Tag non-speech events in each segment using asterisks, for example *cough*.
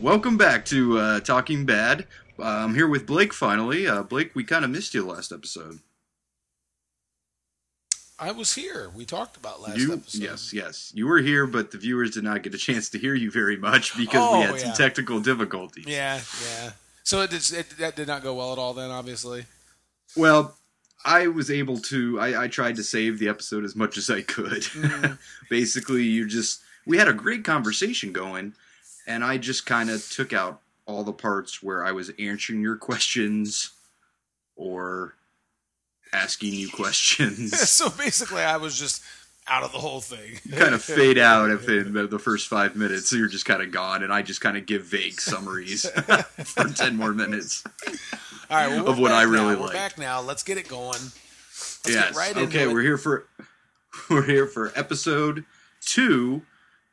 welcome back to uh, Talking Bad. Uh, I'm here with Blake finally. Uh, Blake, we kind of missed you last episode. I was here. We talked about last you, episode. yes, yes, you were here, but the viewers did not get a chance to hear you very much because Oh, we had some technical difficulties. Yeah, yeah. So it, did, it that did not go well at all. Then, obviously. Well, I was able to. I, I tried to save the episode as much as I could. Mm. *laughs* Basically, you just we had a great conversation going, and I just kind of took out all the parts where I was answering your questions or asking you questions. *laughs* so basically, I was just out of the whole thing. kind of *laughs* fade out within the, the first five minutes, so you're just kind of gone, and I just kind of give vague summaries *laughs* for ten more minutes. All right, well, Of what I really now. We're like. back now. Let's get it going. Let's yes. get right okay, it. we're here for we're here for episode two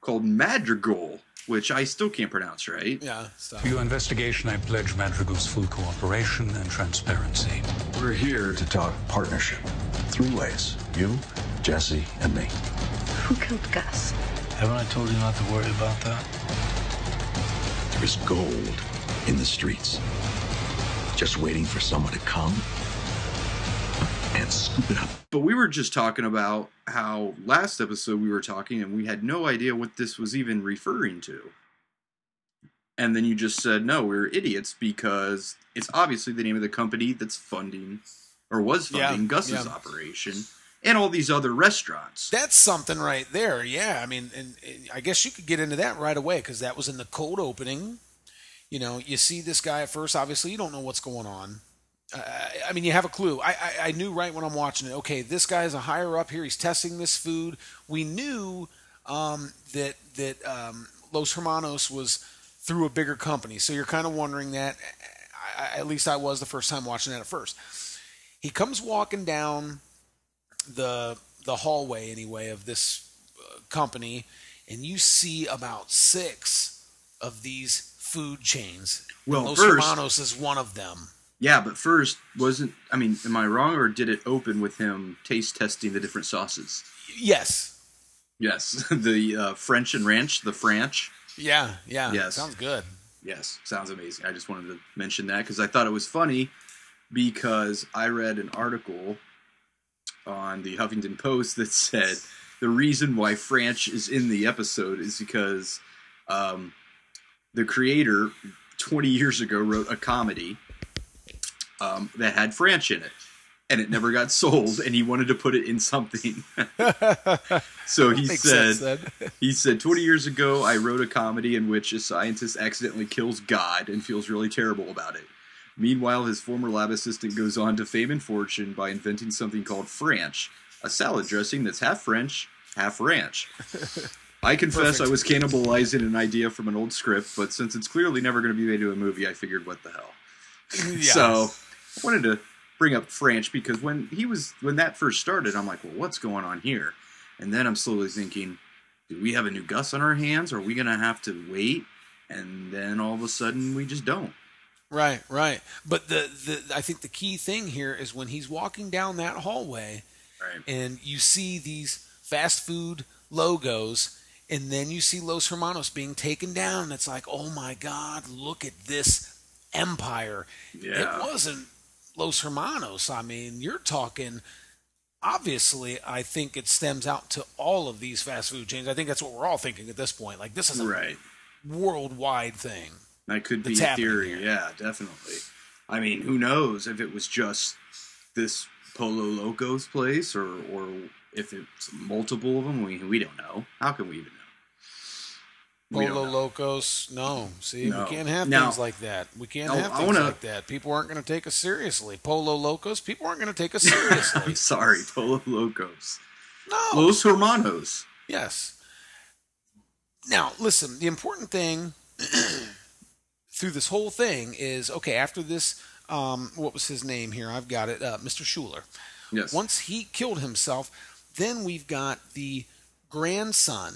called Madrigal, which I still can't pronounce right. Yeah, stop. For your investigation, I pledge Madrigal's full cooperation and transparency. We're here to talk partnership. Three ways you, Jesse, and me. Who killed Gus? Haven't I told you not to worry about that? There's gold in the streets. Just waiting for someone to come and scoop it up. But we were just talking about how last episode we were talking and we had no idea what this was even referring to. And then you just said, no, we're idiots because it's obviously the name of the company that's funding or was Yeah, funding Gus's yeah. operation and all these other restaurants. That's something right there. Yeah, I mean, and, and I guess you could get into that right away because that was in the cold opening. You know, you see this guy at first. Obviously, you don't know what's going on. Uh, I mean, you have a clue. I, I I knew right when I'm watching it. Okay, this guy's a higher up here. He's testing this food. We knew um, that that um, Los Hermanos was through a bigger company. So you're kind of wondering that. I, I- at least I was the first time watching that at first. He comes walking down the the hallway anyway of this uh, company, and you see about six of these food chains. Well, Los first- Hermanos is one of them. Yeah, but first, wasn't, I mean, am I wrong or did it open with him taste testing the different sauces? Yes. Yes, *laughs* the uh, French and ranch, the Franch. Yeah. Yeah. Yes. Sounds good. Yes, sounds amazing. I just wanted to mention that because I thought it was funny because I read an article on the Huffington Post that *laughs* said the reason why Franch is in the episode is because um, the creator 20 years ago wrote a comedy um, that had Franch in it. And it never got sold, and he wanted to put it in something. *laughs* so he said, sense *laughs* he said, 20 years ago, I wrote a comedy in which a scientist accidentally kills God and feels really terrible about it. Meanwhile, his former lab assistant goes on to fame and fortune by inventing something called Franch, a salad dressing that's half French, half ranch. *laughs* I confess I was cannibalizing an idea from an old script, but since it's clearly never going to be made into a movie, I figured, what the hell? Yeah. So, I wanted to bring up Franch because when he was when that first started, I'm like, well, what's going on here? And then I'm slowly thinking, do we have a new Gus on our hands? Or are we gonna have to wait? And then all of a sudden, we just don't. Right, right. But the, the I think the key thing here is when he's walking down that hallway Right. and you see these fast food logos and then you see Los Hermanos being taken down it's like, "Oh my god, look at this empire." Yeah. It wasn't Los Hermanos. I mean, you're talking obviously I think it stems out to all of these fast food chains. I think that's what we're all thinking at this point. Like this is a Right. worldwide thing. That could be a theory. here. Yeah, definitely. I mean, who knows if it was just this Polo Locos place or or if it's multiple of them. We we don't know. How can we even know? Polo. Locos, no. See, No. we can't have things like that. We can't I- have things wanna- like that. People aren't going to take us seriously. Polo Locos, people aren't going to take us seriously. *laughs* I'm sorry, Polo Locos. no. Los Hermanos. Yes. Now, listen, the important thing *clears throat* through this whole thing is okay, after this, um, what was his name here? I've got it, uh, Mr. Schuler. Yes. Once he killed himself, then we've got the grandson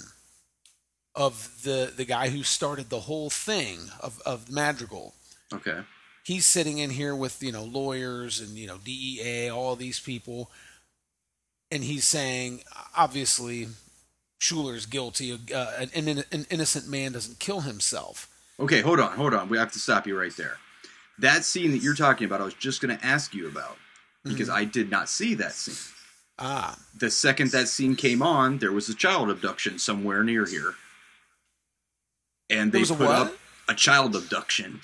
of the the guy who started the whole thing of, of Madrigal. Okay. He's sitting in here with you know lawyers and you know DEA, all these people, and he's saying obviously Schuler's guilty. Uh, an, an, an innocent man doesn't kill himself. Okay, hold on, hold on. We have to stop you right there. That scene that you're talking about, I was just going to ask you about because Mm-hmm. I did not see that scene. Ah, The second that scene came on, there was a child abduction somewhere near here, and they put up a child abduction,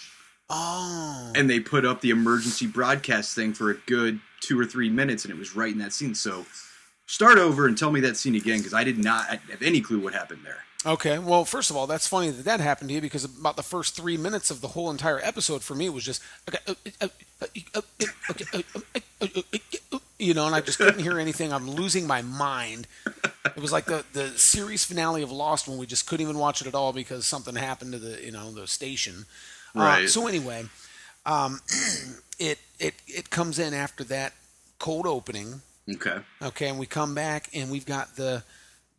oh, and they put up the emergency broadcast thing for a good two or three minutes, and it was right in that scene. So, start over and tell me that scene again because I did not have any clue what happened there. Okay, well, first of all, that's funny that that happened to you because about the first three minutes of the whole entire episode for me was just okay, uh, uh, uh, uh, uh, okay, uh, uh, uh, uh, uh, uh, you know, and I just couldn't hear anything. I'm losing my mind. It was like the the series finale of Lost when we just couldn't even watch it at all because something happened to the you know the station. Uh, Right. so anyway, um, *clears throat* it it it comes in after that cold opening. Okay. Okay, and we come back and we've got the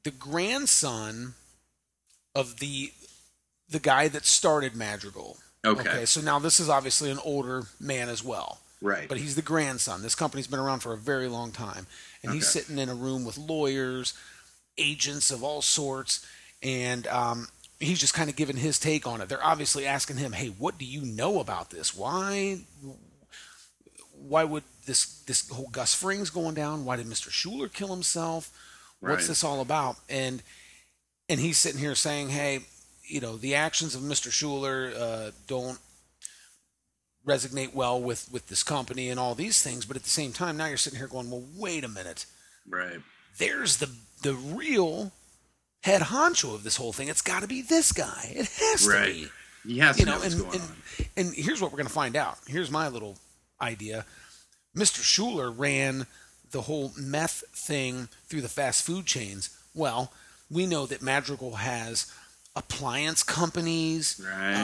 the grandson of the the guy that started Madrigal. Okay. so now this is obviously an older man as well. Right. But he's the grandson. This company's been around for a very long time. And he's sitting in a room with lawyers, agents of all sorts, and um, he's just kind of giving his take on it. They're obviously asking him, "Hey, what do you know about this? Why why would this this whole Gus Frings going down? Why did Mr. Schuler kill himself? What's Right. this all about?" And and he's sitting here saying, "Hey, you know, the actions of Mr. Schuler uh, don't resonate well with with this company and all these things." But at the same time, now you're sitting here going, "Well, wait a minute. right. There's the the real head honcho of this whole thing. It's got to be this guy. It has to Right. be." He has to you know, know, what's and, going and, on. and here's what we're going to find out. Here's my little idea. Mr. Schuler ran the whole meth thing through the fast food chains. Well, we know that Madrigal has appliance companies, Right.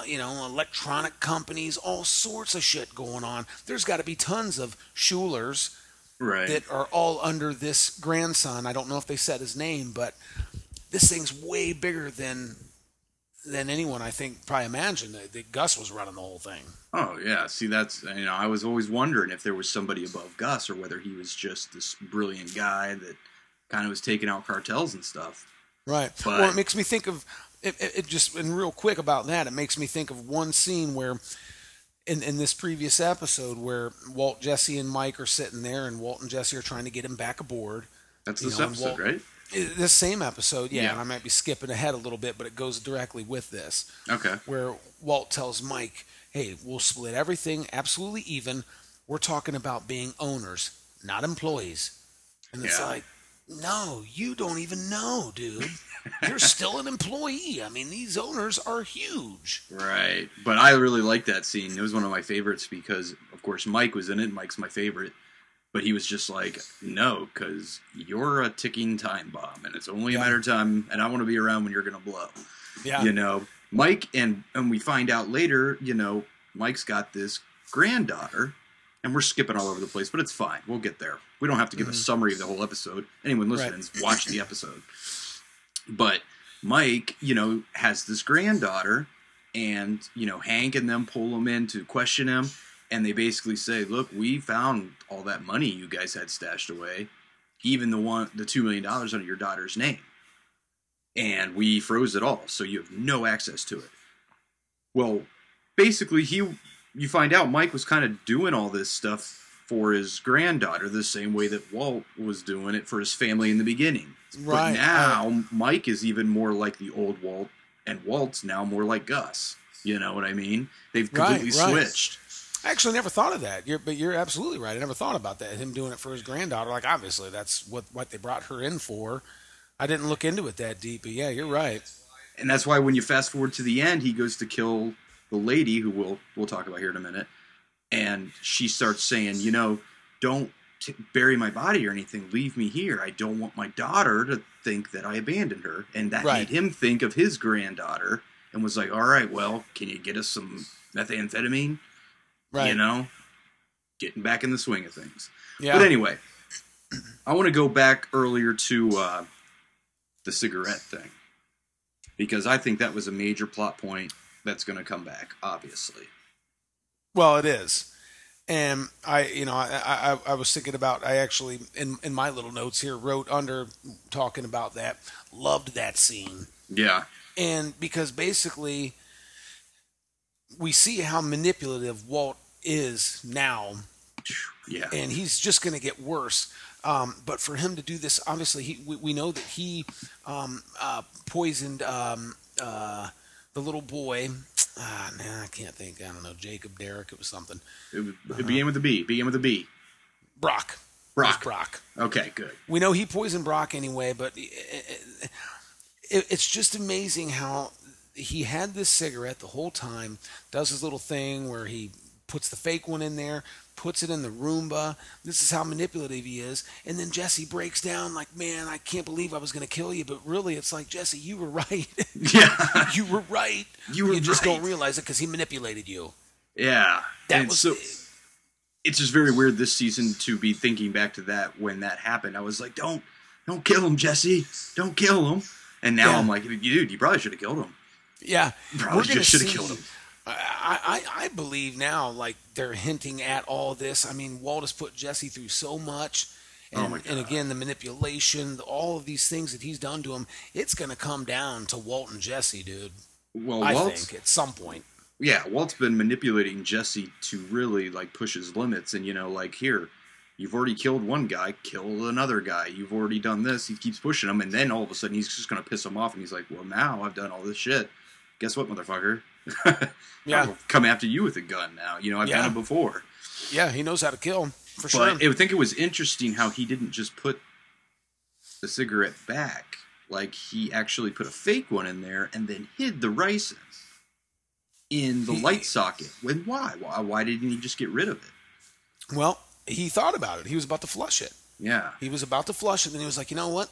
uh, you know, electronic companies, all sorts of shit going on. There's got to be tons of Schulers Right. that are all under this grandson. I don't know if they said his name, but this thing's way bigger than than anyone I think probably imagined. That, that Gus was running the whole thing. Oh yeah, see that's you know I was always wondering if there was somebody above Gus or whether he was just this brilliant guy that kind of was taking out cartels and stuff. Right. But- well, it makes me think of it, it, it just and real quick about that. It makes me think of one scene where. In, in this previous episode, where Walt, Jesse, and Mike are sitting there, and Walt and Jesse are trying to get him back aboard. That's this know, episode, Walt- right? This same episode, yeah, Yeah. and I might be skipping ahead a little bit, but it goes directly with this. Okay. where Walt tells Mike, "Hey, we'll split everything absolutely even. We're talking about being owners, not employees." And it's Yeah. like, "No, you don't even know, dude. You're *laughs* still an employee. I mean, these owners are huge." Right. But I really liked that scene. It was one of my favorites because, of course, Mike was in it. Mike's my favorite. But he was just like, no, because you're a ticking time bomb, and it's only Yeah. a matter of time, and I want to be around when you're going to blow. Yeah. You know, Mike, and and we find out later, you know, Mike's got this granddaughter, and we're skipping all over the place, but it's fine. We'll get there. We don't have to give a summary of the whole episode. Anyone Mm-hmm. Right. listening, watch the episode. But Mike, you know, has this granddaughter, and you know, Hank and them pull him in to question him, and they basically say, "Look, we found all that money you guys had stashed away, even the one, the two million dollars under your daughter's name, and we froze it all, so you have no access to it." Well, basically, he, you find out Mike was kind of doing all this stuff for his granddaughter the same way that Walt was doing it for his family in the beginning. Right, But now Mike is even more like the old Walt, and Walt's now more like Gus. You know what I mean? They've Right, completely right. switched. I actually never thought of that. You're, but you're absolutely right. I never thought about that. Him doing it for his granddaughter. Like obviously that's what what they brought her in for. I didn't look into it that deep, but yeah, you're right. And that's why when you fast forward to the end, he goes to kill the lady who we'll we'll talk about here in a minute, and she starts saying, you know, don't t- bury my body or anything. Leave me here. I don't want my daughter to think that I abandoned her, and that Right. made him think of his granddaughter and was like, all right, well, can you get us some methamphetamine? Right. You know, getting back in the swing of things. Yeah. But anyway, I want to go back earlier to uh, the cigarette thing because I think that was a major plot point that's going to come back. Obviously, Well, it is, and I, you know, I, I, I was thinking about. I actually, in in my little notes here, wrote under talking about that. Loved that scene, yeah, and because basically, we see how manipulative Walt is now, Yeah. and he's just going to get worse. Um, but for him to do this, obviously, he, we, we know that he um, uh, poisoned um, uh, the little boy. Ah, nah, I can't think. I don't know. Jacob, Derek, it was something. it, was, it began with a B. Began with a B. Brock. Brock. Brock. Okay, good. We know he poisoned Brock anyway, but it, it, it's just amazing how he had this cigarette the whole time, does his little thing where he puts the fake one in there, puts it in the Roomba. This is how manipulative he is. And then Jesse breaks down like, man, I can't believe I was going to kill you. But really, it's like, Jesse, you were *laughs* right. Yeah. you were right. You were just right. don't realize it because he manipulated you. Yeah. That and was so it's just very weird this season to be thinking back to that when that happened. I was like, don't don't kill him, Jesse. Don't kill him. And now Yeah. I'm like, dude, you probably should have killed him. Yeah, Probably just shoulda killed him. I, I I believe now, like they're hinting at all this. I mean, Walt has put Jesse through so much, and, Oh and again the manipulation, all of these things that he's done to him. It's going to come down to Walt and Jesse, dude. Well, I Walt, think at some point. yeah, Walt's been manipulating Jesse to really like push his limits, and you know, like here, you've already killed one guy, kill another guy. You've already done this. He keeps pushing him, and then all of a sudden he's just gonna piss him off, and he's like, well, now I've done all this shit. Guess what, motherfucker? *laughs* Yeah. Come after you with a gun now. You know, I've Yeah. done it before. Yeah, he knows how to kill for sure. I think it was interesting how he didn't just put the cigarette back. Like he actually put a fake one in there and then hid the ricin in the He- light socket. When why? Why? Why didn't he just get rid of it? well, he thought about it. He was about to flush it. Yeah. He was about to flush it, and then he was like, you know what?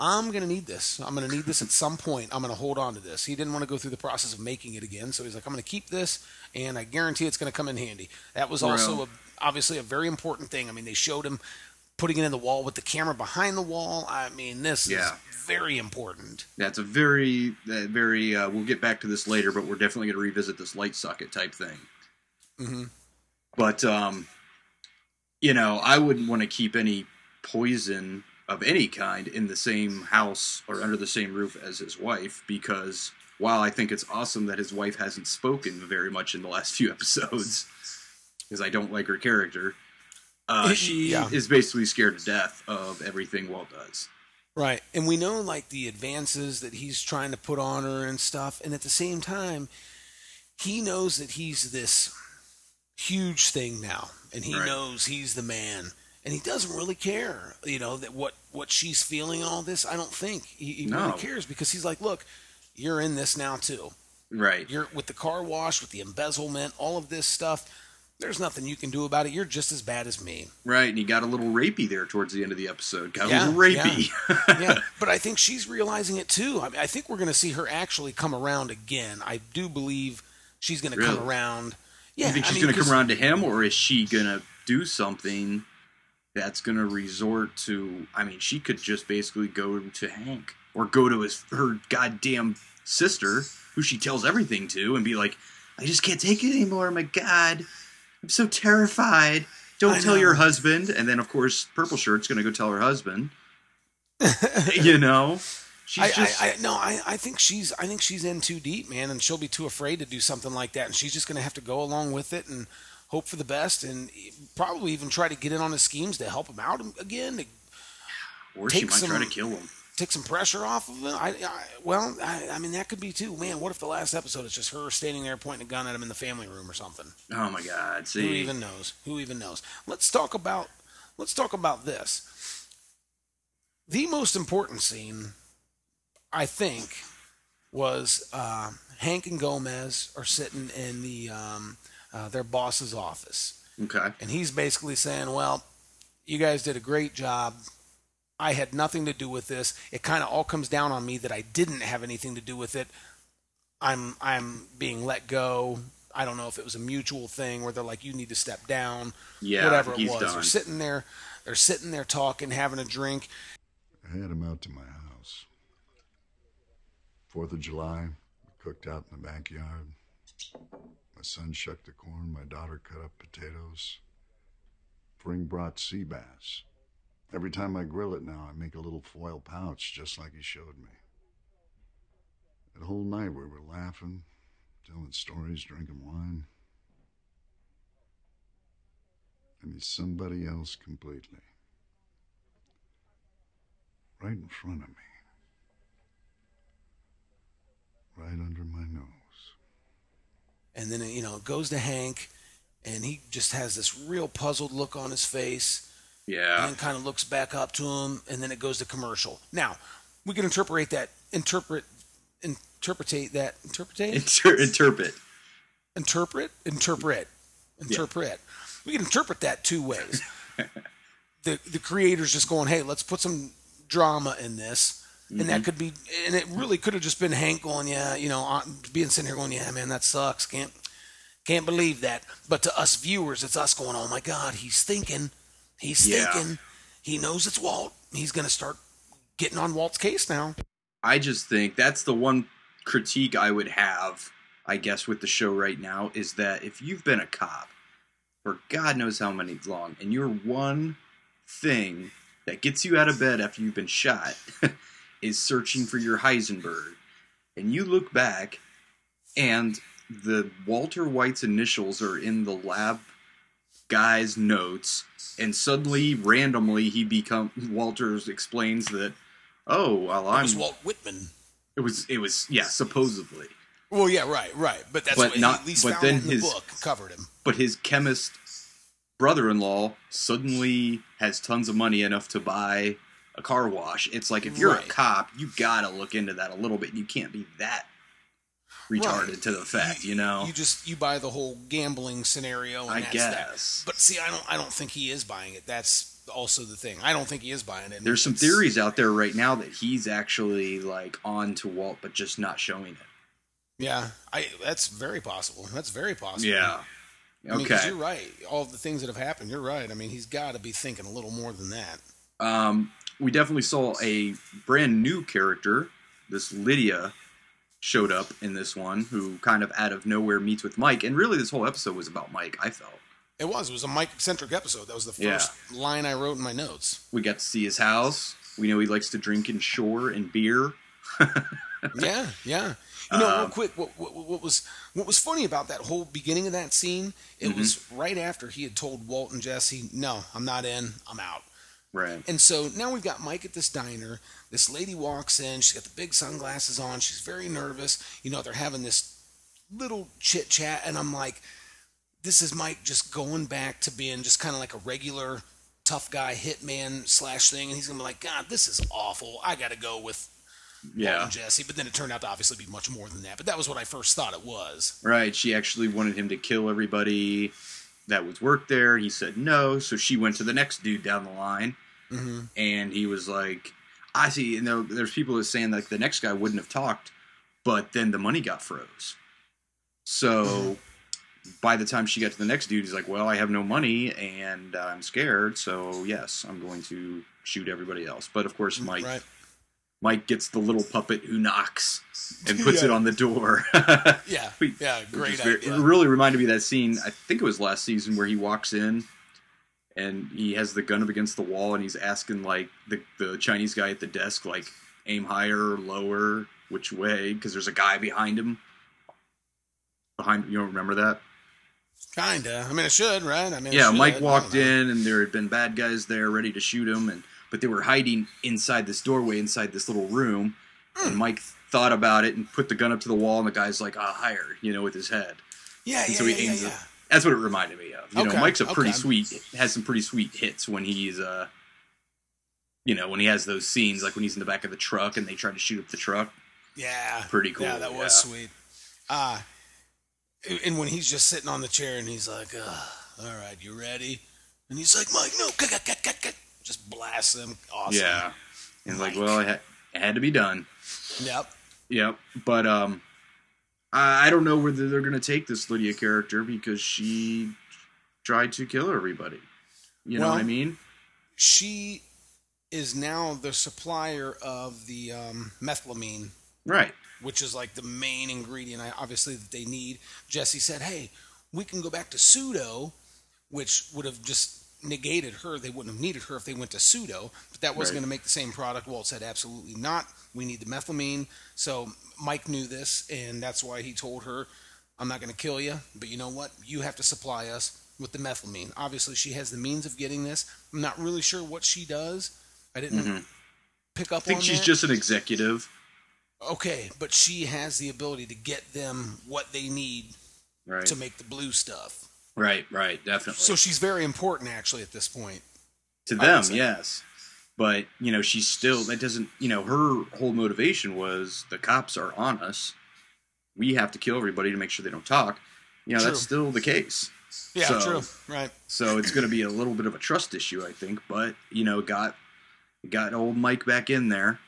I'm going to need this. I'm going to need this at some point. I'm going to hold on to this. He didn't want to go through the process of making it again, so he's like, I'm going to keep this, and I guarantee it's going to come in handy. That was also a, obviously a very important thing. I mean, they showed him putting it in the wall with the camera behind the wall. I mean, this Yeah. is very important. That's a very, uh, very. Uh, we'll get back to this later, but we're definitely going to revisit this light socket type thing. Mhm. But um, you know, I wouldn't want to keep any poison of any kind in the same house or under the same roof as his wife because while I think it's awesome that his wife hasn't spoken very much in the last few *laughs* episodes because I don't like her character, uh, she Yeah. is basically scared to death of everything Walt does. Right. And we know like the advances that he's trying to put on her and stuff. And at the same time, he knows that he's this huge thing now. And he Right. knows he's the man. And he doesn't really care, you know, that what, what she's feeling all this. I don't think he, he No. really cares because he's like, look, you're in this now too. Right. You're with the car wash, with the embezzlement, all of this stuff. There's nothing you can do about it. You're just as bad as me. Right, and he got a little rapey there towards the end of the episode. Got Yeah, a little rapey. *laughs* yeah, but I think she's realizing it too. I, mean, I think we're going to see her actually come around again. I do believe she's going to Really? come around. Yeah, you think I she's mean, going to come around to him, or is she going to do something that's going to resort to? I mean, she could just basically go to Hank or go to his her goddamn sister, who she tells everything to, and be like, "I just can't take it anymore. My God, I'm so terrified. Don't I tell know. your husband." And then, of course, Purple Shirt's going to go tell her husband. *laughs* you know, she's I, just I, I no, I, I think she's I think she's in too deep, man, and she'll be too afraid to do something like that, and she's just going to have to go along with it and hope for the best, and probably even try to get in on his schemes to help him out again, to or she take might try to some- kill him. take some pressure off of him. I, I well, I, I mean that could be too. Man, what if the last episode is just her standing there pointing a gun at him in the family room or something? Oh my God! See, Who even knows? Who even knows? Let's talk about let's talk about this. The most important scene, I think, was uh, Hank and Gomez are sitting in the um, uh, their boss's office, okay, and he's basically saying, "Well, you guys did a great job. I had nothing to do with this. It kind of all comes down on me that I didn't have anything to do with it. I'm I'm being let go. I don't know if it was a mutual thing where they're like, you need to step down. Yeah, whatever it he's was. They're sitting there. They're sitting there talking, having a drink. I had him out to my house. Fourth of July, cooked out in the backyard. Son shucked the corn, my daughter cut up potatoes. Fring brought sea bass. Every time I grill it now, I make a little foil pouch just like he showed me. That whole night we were laughing, telling stories, drinking wine. And he's somebody else completely. Right in front of me. Right under my nose. And then, you know, it goes to Hank, and he just has this real puzzled look on his face. Yeah. And kind of looks back up to him, and then it goes to commercial. Now, we can interpret that, interpret, interpretate that, interpretate, Inter- interpret. interpret, interpret, interpret. We can interpret that two ways. *laughs* the the creator's just going, hey, let's put some drama in this, and Mm-hmm. that could be, and it really could have just been Hank going, yeah, you know, being sitting here going, yeah, man, that sucks, can't can't believe that. But to us viewers, it's us going, oh my god, he's thinking, he's Yeah. thinking, he knows it's Walt, he's gonna start getting on Walt's case now. I just think that's the one critique I would have, I guess, with the show right now is that if you've been a cop for God knows how many long, and your one thing that gets you out of bed after you've been shot *laughs* is searching for your Heisenberg, and you look back and the Walter White's initials are in the lab guy's notes, and suddenly, randomly, he become Walters explains that, oh, well, I'm was Walt Whitman. it was it was yeah supposedly, Well, yeah, right, right. But that's But what not- he at least but found then in the his- book covered him. but his chemist brother-in-law suddenly has tons of money enough to buy a car wash. It's like if you're Right. a cop, you gotta look into that a little bit. You can't be that retarded Right. to the fact, you, know. You just you buy the whole gambling scenario. And I that's guess. That. But see, I don't. I don't think he is buying it. That's also the thing. I don't think he is buying it. There's some theories out there right now that he's actually like on to Walt, but just not showing it. Yeah, I. That's very possible. That's very possible. Yeah. I mean, Okay. you're right. All the things that have happened, you're right. I mean, he's got to be thinking a little more than that. um, we definitely saw a brand new character. This Lydia showed up in this one, who kind of out of nowhere meets with Mike, and really this whole episode was about Mike. I felt It was. It was a Mike centric episode. That was the Yeah. first line I wrote in my notes. we got to see his house. We know he likes to drink in shore and beer. *laughs* yeah, yeah. You know, Um, real quick, what, what, what was what was funny about that whole beginning of that scene? It Mm-hmm. was right after he had told Walt and Jesse, "No, I'm not in. I'm out." Right. And so now we've got Mike at this diner. This lady walks in. She's got the big sunglasses on. She's very nervous. You know, they're having this little chit chat, and I'm like, this is Mike just going back to being just kind of like a regular tough guy hitman slash thing, and he's gonna be like, God, this is awful. I got to go with Yeah. Jesse. But then it turned out to obviously be much more than that. But that was what I first thought it was. Right. She actually wanted him to kill everybody that was worked there. He said no, so she went to the next dude down the line, Mm-hmm. and he was like, "I see." You know, there's people that are saying like the next guy wouldn't have talked, but then the money got froze. So Mm-hmm. by the time she got to the next dude, he's like, "Well, I have no money and I'm scared, so yes, I'm going to shoot everybody else." But of course, Mike Right. Mike gets the little puppet who knocks and puts *laughs* it on the door. Yeah. *laughs* Yeah. Great very- idea. It really reminded me of that scene. I think it was last season where he walks in and he has the gun up against the wall and he's asking like the the Chinese guy at the desk like aim higher, lower, which way? Because there's a guy behind him. Behind you don't remember that? Kinda. I mean, it should, right? I mean, yeah. Mike walked in and there had been bad guys there ready to shoot him and but they were hiding inside this doorway inside this little room Hmm. and Mike thought about it and put the gun up to the wall and the guy's like, ah, higher, you know, with his head. Yeah, And yeah, so he yeah, yeah, aims it. yeah. That's what it reminded me of. You know, Mike's a pretty okay. sweet, has some pretty sweet hits when he's, uh, you know, when he has those scenes, like when he's in the back of the truck and they try to shoot up the truck. Yeah. Pretty cool, Yeah, that yeah. was sweet. Uh, and when he's just sitting on the chair and he's like, uh, all right, you ready? And he's like, Mike, no, cut, cut, cut, cut. Just blast him. Awesome. Yeah. And like, well, it, ha- it had to be done. Yep. Yep. But um, I, I don't know whether they're going to take this Lydia character because she tried to kill everybody. You know what I mean? She is now the supplier of the um, methylamine, Right. which is like the main ingredient, I- obviously, that they need. Jesse said, hey, we can go back to pseudo, which would have just negated her. They wouldn't have needed her if they went to pseudo, but that was Right. going to make the same product. Walt said, absolutely not. We need the methylamine. So Mike knew this, and that's why he told her, I'm not going to kill you, but you know what? You have to supply us with the methylamine. Obviously, she has the means of getting this. I'm not really sure what she does. I didn't mm-hmm. pick up I think she's that. just an executive. okay, but she has the ability to get them what they need Right. to make the blue stuff. Right, right, definitely. So she's very important actually at this point. to them, yes. But, you know, she's still that doesn't you know, her whole motivation was the cops are on us. We have to kill everybody to make sure they don't talk. You know, True. that's still the case. Yeah, So- true. Right. So it's going to be a little bit of a trust issue, I think. But you know, got got old Mike back in there.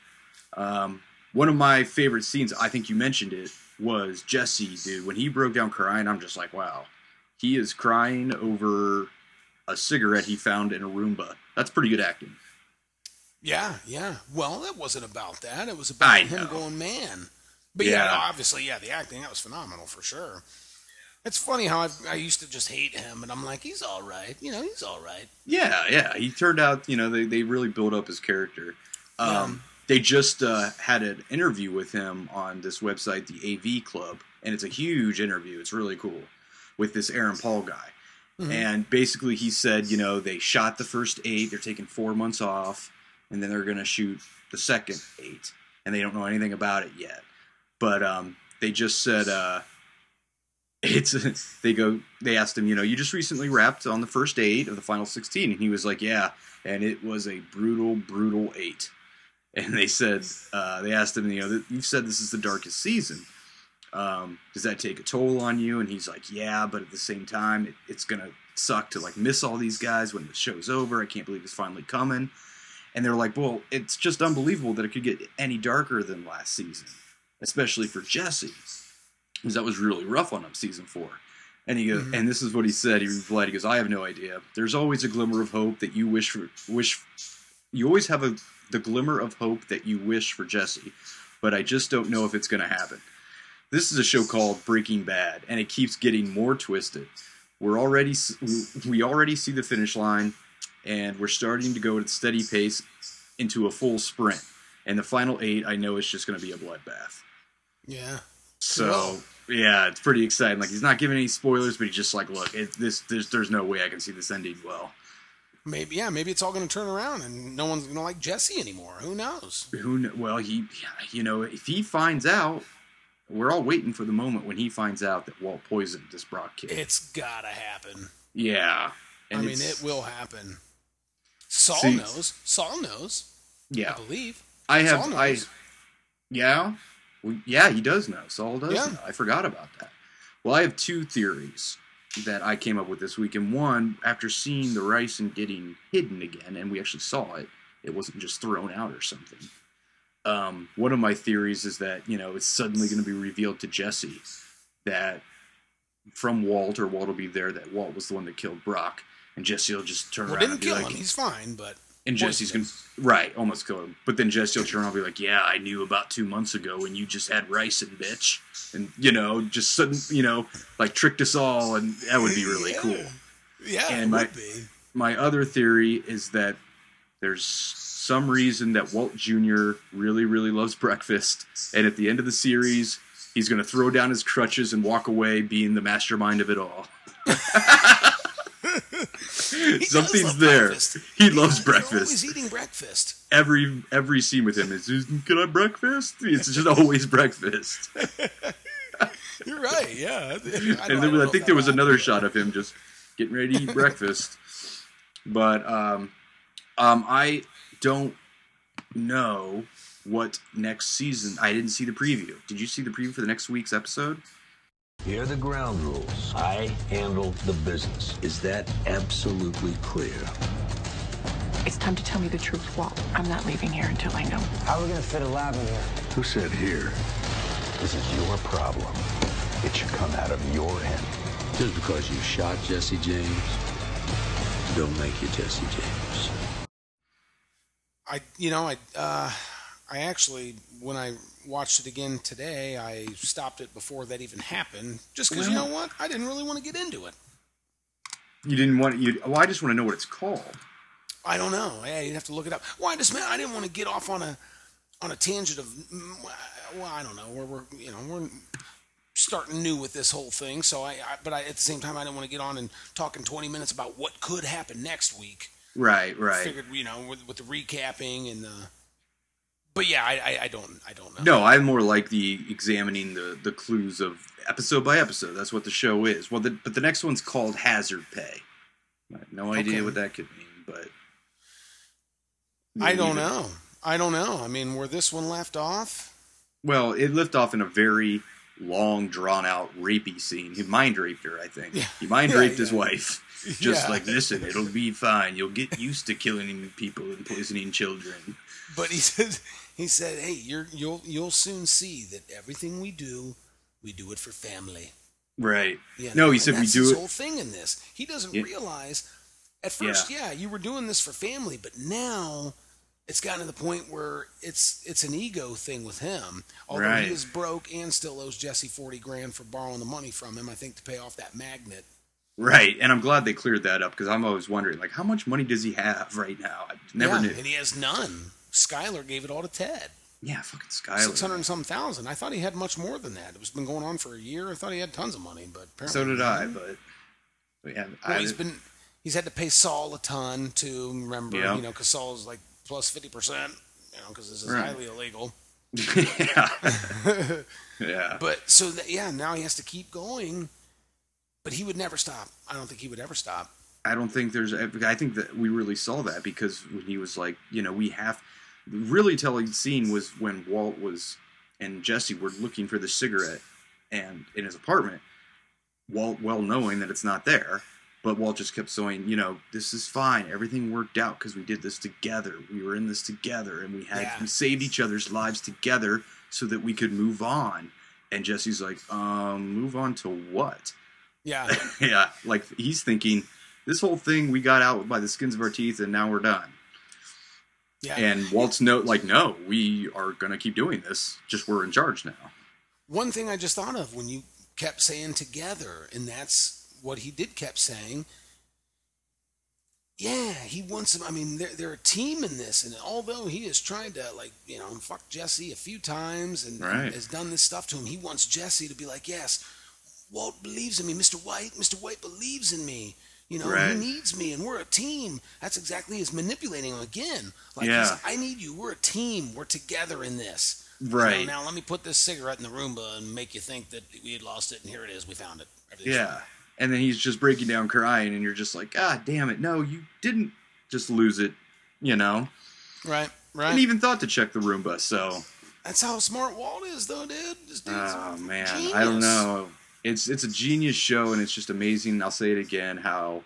Um, one of my favorite scenes, I think you mentioned it, was Jesse, dude. When he broke down crying, I'm just like, wow, he is crying over a cigarette he found in a Roomba. That's pretty good acting. Yeah, yeah. Well, it wasn't about that. It was about I him know. going man. But yeah, Yeah. no, obviously, yeah, the acting that was phenomenal for sure. It's funny how I, I used to just hate him, and I'm like, he's all right. You know, he's all right. Yeah, yeah. He turned out, you know, they, they really built up his character. Um, They just uh, had an interview with him on this website, the AV Club, and it's a huge interview. It's really cool with this Aaron Paul guy. And basically, he said, you know, they shot the first eight, they're taking four months off, and then they're going to shoot the second eight. And they don't know anything about it yet. But um, they just said, uh, it's *laughs* they go they asked him you know you just recently wrapped on the first eight of the final 16 and he was like yeah and it was a brutal brutal eight and they said uh, they asked him you know you've said this is the darkest season um, does that take a toll on you and he's like yeah but at the same time it, it's gonna suck to like miss all these guys when the show's over i can't believe it's finally coming and they're like well it's just unbelievable that it could get any darker than last season especially for jesse because that was really rough on him season four. And he goes, and this is what he said. He replied, he goes, "I have no idea. There's always a glimmer of hope that you wish for. Wish you always have a the glimmer of hope that you wish for Jesse, but I just don't know if it's going to happen. This is a show called Breaking Bad, and it keeps getting more twisted. We're already we already see the finish line, and we're starting to go at a steady pace into a full sprint. And the final eight, I know, is just going to be a bloodbath. Yeah. So yeah, it's pretty exciting. Like he's not giving any spoilers, but he's just like, look, it, this there's there's no way I can see this ending well. Maybe, yeah, maybe it's all going to turn around and no one's going to like Jesse anymore. Who knows? Who kn- well he you know if he finds out, we're all waiting for the moment when he finds out that Walt poisoned this Brock kid. It's got to happen. yeah, I mean, it will happen. Saul See- knows. Saul knows. Yeah. I believe. I Saul have I yeah well, yeah he does know. Saul does. Yeah. Know. I forgot about that. Well, I have two theories that I came up with this week, and one after seeing the ricin getting hidden again, and we actually saw it. It wasn't just thrown out or something. Um, one of my theories is that you know it's suddenly going to be revealed to Jesse that from Walt or Walt will be there that Walt was the one that killed Brock, and Jesse will just turn Well, around didn't and be kill like, him. He's fine, but and Jesse's gonna right, almost kill him. But then Jesse will turn around and be like, "Yeah, I knew about two months ago when you just had ricin bitch, and you know, just sudden, you know, like tricked us all, and that would be really *laughs* Yeah. cool." yeah, And it my- be. My other theory is that there's some reason that Walt Jr. really, really loves breakfast, and at the end of the series, he's gonna throw down his crutches and walk away, being the mastermind of it all. *laughs* Something's there. breakfast. He loves breakfast. always eating breakfast. every every scene with him is can I breakfast? It's just always breakfast. *laughs* You're right. Yeah. I, and *laughs* then don't I think there was another shot of him just getting ready to eat breakfast. But um, um, I don't know what next season. I didn't see the preview. Did you see the preview for the next week's episode? Here are the ground rules. I handle the business. Is that absolutely clear? It's time to tell me the truth, Walt. I'm not leaving here until I know. How are we gonna fit a lab in here? Who said here? This is your problem. It should come out of your end. Just because you shot Jesse James, don't make you Jesse James. I, you know, I, uh, I actually, when I watched it again today, I stopped it before that even happened, just because you know what, I didn't really want to get into it. You didn't want you. Well, I just want to know what it's called. I don't know. Yeah, you'd have to look it up. Well, I just man, I didn't want to get off on a on a tangent of mm, well, I don't know. We're, we're you know we're starting new with this whole thing. So I, I but I, at the same time, I didn't want to get on and talk in 20 minutes about what could happen next week. Right, right. Figured, you know, with, with the recapping and the. But yeah, I, I, I don't, I don't know. No, I more like the examining the the clues of episode by episode. That's what the show is. Well, the, but the next one's called Hazard Pay. I have no idea Okay. what that could mean, but I don't Neither. know. I don't know. I mean, where this one left off. Well, it left off in a very long, drawn out, rapey scene. He mind raped her, I think. Yeah. He mind Yeah, raped his wife. *laughs* Just Yeah. like, listen, it'll be fine. You'll get used to killing people and poisoning children. But he *laughs* said, he said, hey, you're, you'll, you'll soon see that everything we do, we do it for family. Right. You no, he said we do his it. whole thing in this. He doesn't Yeah. realize. At first, yeah. you were doing this for family, but now it's gotten to the point where it's it's an ego thing with him. Although Right. he is broke and still owes Jesse forty grand for borrowing the money from him, I think to pay off that magnet. Right. And I'm glad they cleared that up because I'm always wondering, like, how much money does he have right now? I never Yeah, knew. and he has none. Skyler gave it all to Ted. Yeah, fucking Skyler. Six hundred and some thousand. I thought he had much more than that. It was been going on for a year. I thought he had tons of money, but apparently So did I, but yeah, Well, I, he's been he's had to pay Saul a ton to remember, Yeah. you know, because Saul's like plus fifty percent, you know, because this is Right. highly illegal. *laughs* yeah, yeah. But so that, yeah, now he has to keep going, but he would never stop. I don't think he would ever stop. I don't think there's. I think that we really saw that because when he was like, you know, we have. The really telling scene was when Walt was and Jesse were looking for the cigarette, and in his apartment, Walt, well knowing that it's not there, but Walt just kept saying, you know, this is fine. Everything worked out because we did this together. We were in this together, and we had Yeah. we saved each other's lives together so that we could move on. And Jesse's like, um, move on to what? Yeah, *laughs* yeah, like he's thinking this whole thing we got out by the skins of our teeth and now we're done. yeah. And Walt's note like, no, we are gonna keep doing this. Just we're in charge now. One thing I just thought of when you kept saying together, and that's what he did kept saying. Yeah, he wants him. I mean, they're they're a team in this, and although he has tried to like you know fuck Jesse a few times and, Right. has done this stuff to him, he wants Jesse to be like, yes, Walt believes in me, Mr. White. Mr. White believes in me. You know, Right. he needs me, and we're a team. That's exactly his manipulating him again. Like, Yeah. I need you. We're a team. We're together in this. Right. So now let me put this cigarette in the Roomba and make you think that we had lost it, and here it is. We found it. Yeah. And then he's just breaking down crying and you're just like, God damn it, no, you didn't just lose it, you know? Right, right. And even thought to check the Roomba, so That's how smart Walt is, though, dude. Oh man, genius. I don't know. It's it's a genius show, and it's just amazing. I'll say it again: how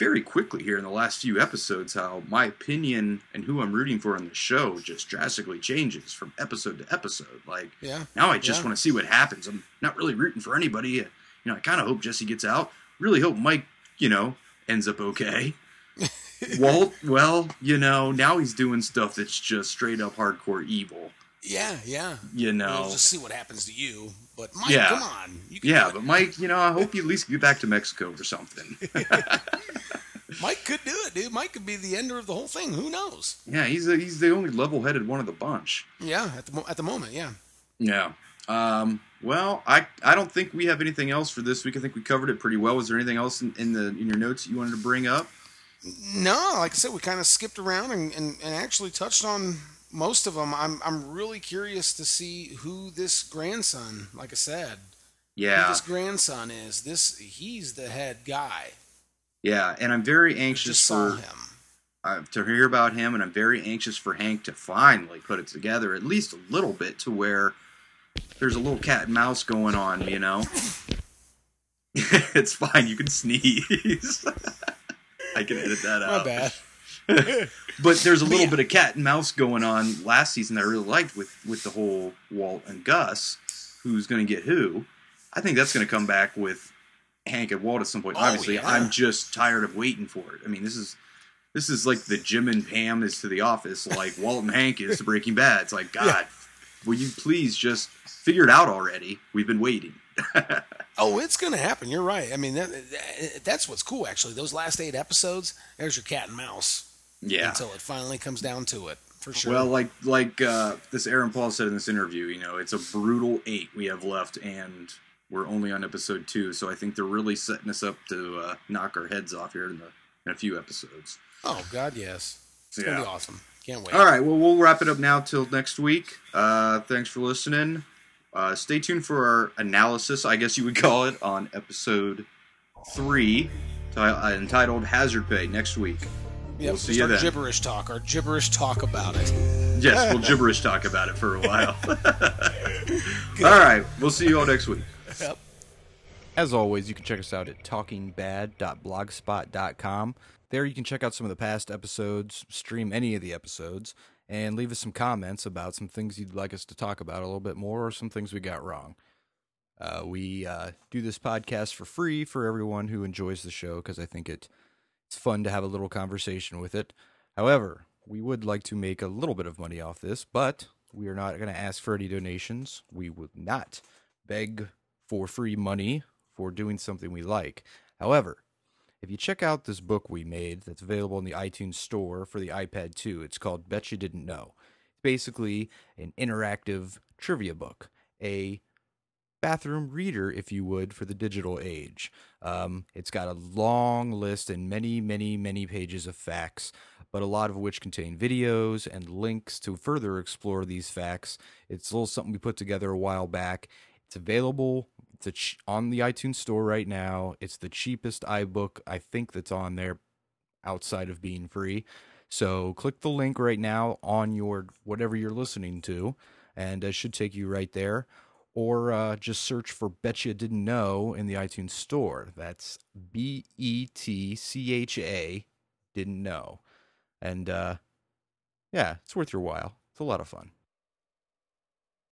very quickly here in the last few episodes, how my opinion and who I'm rooting for in the show just drastically changes from episode to episode. Like Yeah. now, I just Yeah. want to see what happens. I'm not really rooting for anybody. You know, I kind of hope Jesse gets out. Really hope Mike, you know, ends up okay. *laughs* Walt, well, you know, now he's doing stuff that's just straight up hardcore evil. Yeah, yeah. You know, We'll just see what happens to you. But Mike, Yeah. come on. You can Yeah, but Mike, you know, I hope you at least get back to Mexico or something. *laughs* Mike could do it, dude. Mike could be the ender of the whole thing. Who knows? yeah, he's a, he's the only level-headed one of the bunch. Yeah, at the at the moment, yeah. Yeah. Um, well, I I don't think we have anything else for this week. I think we covered it pretty well. Was there anything else in, in the in your notes that you wanted to bring up? No, like I said, we kind of skipped around and, and, and actually touched on most of them. I'm I'm really curious to see who this grandson, like I said, who Yeah, this grandson is. This he's the head guy. yeah, and I'm very anxious for him. uh, to hear about him, and I'm very anxious for Hank to finally put it together, at least a little bit, to where there's a little cat and mouse going on. You know, *laughs* it's fine. You can sneeze. *laughs* I can edit that out. My bad. *laughs* But there's a little yeah. bit of cat and mouse going on last season that I really liked with with the whole Walt and Gus, who's going to get who. I think that's going to come back with Hank and Walt at some point. Oh, Obviously, yeah. I'm just tired of waiting for it. I mean, this is this is like the Jim and Pam is to The Office, like Walt and Hank is to Breaking Bad. It's like God, will you please just figure it out already? We've been waiting. *laughs* Oh, it's going to happen. You're right. I mean, that, that, that's what's cool. Actually, those last eight episodes, there's your cat and mouse Yeah, until it finally comes down to it. for sure. Well, like like uh, this Aaron Paul said in this interview, you know, it's a brutal eight we have left, and we're only on episode two, so I think they're really setting us up to uh, knock our heads off here in, the, in a few episodes. oh God, yes, it's Yeah. gonna be awesome. Can't wait. All right, well, we'll wrap it up now till next week. Uh, thanks for listening. Uh, stay tuned for our analysis, I guess you would *laughs* call it, on episode three, ti- uh, entitled Hazard Pay, next week. Yep, we'll see just you our then. gibberish talk. Our gibberish talk about it. Yes, we'll *laughs* gibberish talk about it for a while. *laughs* all right, we'll see you all next week. Yep. As always, you can check us out at talkingbad.blogspot.com. There you can check out some of the past episodes, stream any of the episodes, and leave us some comments about some things you'd like us to talk about a little bit more or some things we got wrong. Uh, we uh, do this podcast for free for everyone who enjoys the show because I think it it's fun to have a little conversation with it. However, we would like to make a little bit of money off this, but we are not going to ask for any donations. We would not beg for free money for doing something we like. However, if you check out this book we made that's available in the iTunes store for the iPad 2, it's called Betcha Didn't Know. It's basically an interactive trivia book, a bathroom reader, if you would, for the digital age. Um, it's got a long list and many, many, many pages of facts, but a lot of which contain videos and links to further explore these facts. It's a little something we put together a while back. It's available it's ch- on the iTunes store right now. It's the cheapest iBook I think that's on there outside of being free. So click the link right now on your whatever you're listening to, and it should take you right there. Or uh, just search for "Betcha Didn't Know" in the iTunes store. That's B E T C H A, didn't know, and uh, yeah, it's worth your while. It's a lot of fun.